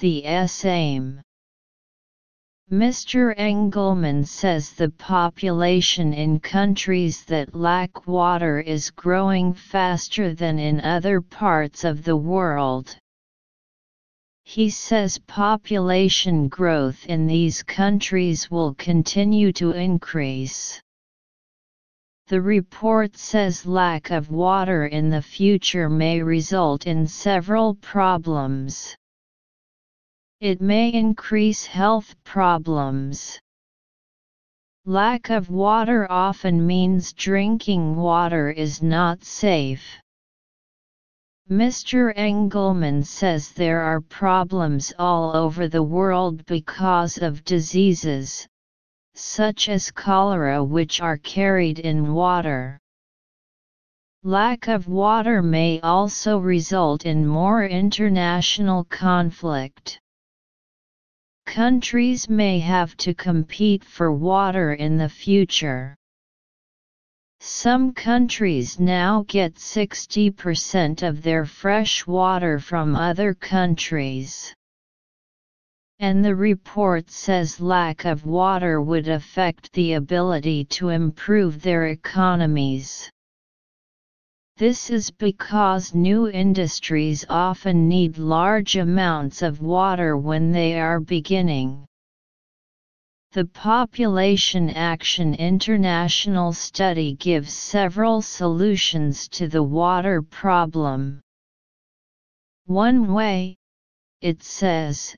the same. Mr. Engelman says the population in countries that lack water is growing faster than in other parts of the world. He says population growth in these countries will continue to increase. The report says lack of water in the future may result in several problems. It may increase health problems. Lack of water often means drinking water is not safe. Mr. Engelman says there are problems all over the world because of diseases, such as cholera which are carried in water. Lack of water may also result in more international conflict. Countries may have to compete for water in the future. Some countries now get 60% of their fresh water from other countries. And the report says lack of water would affect the ability to improve their economies. This is because new industries often need large amounts of water when they are beginning. The Population Action International study gives several solutions to the water problem. One way, it says,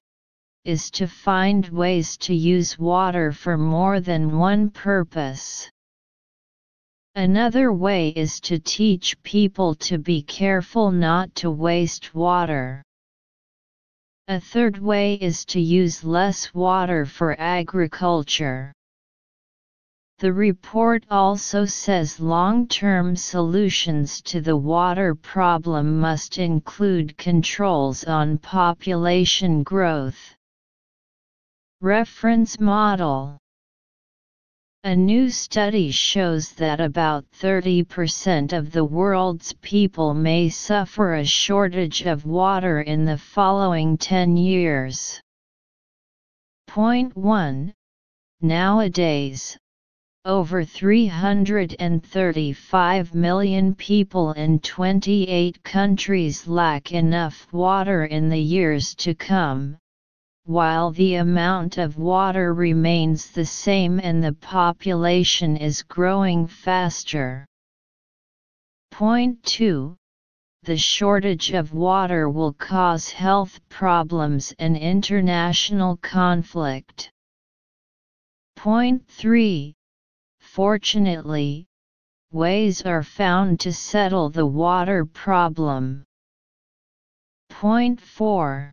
is to find ways to use water for more than one purpose. Another way is to teach people to be careful not to waste water. A third way is to use less water for agriculture. The report also says long-term solutions to the water problem must include controls on population growth. Reference Model a new study shows that about 30% of the world's people may suffer a shortage of water in the following 10 years. Point 1. Nowadays, over 335 million people in 28 countries lack enough water in the years to come, while the amount of water remains the same and the population is growing faster. Point 2. The shortage of water will cause health problems and international conflict. Point 3. Fortunately, ways are found to settle the water problem. Point 4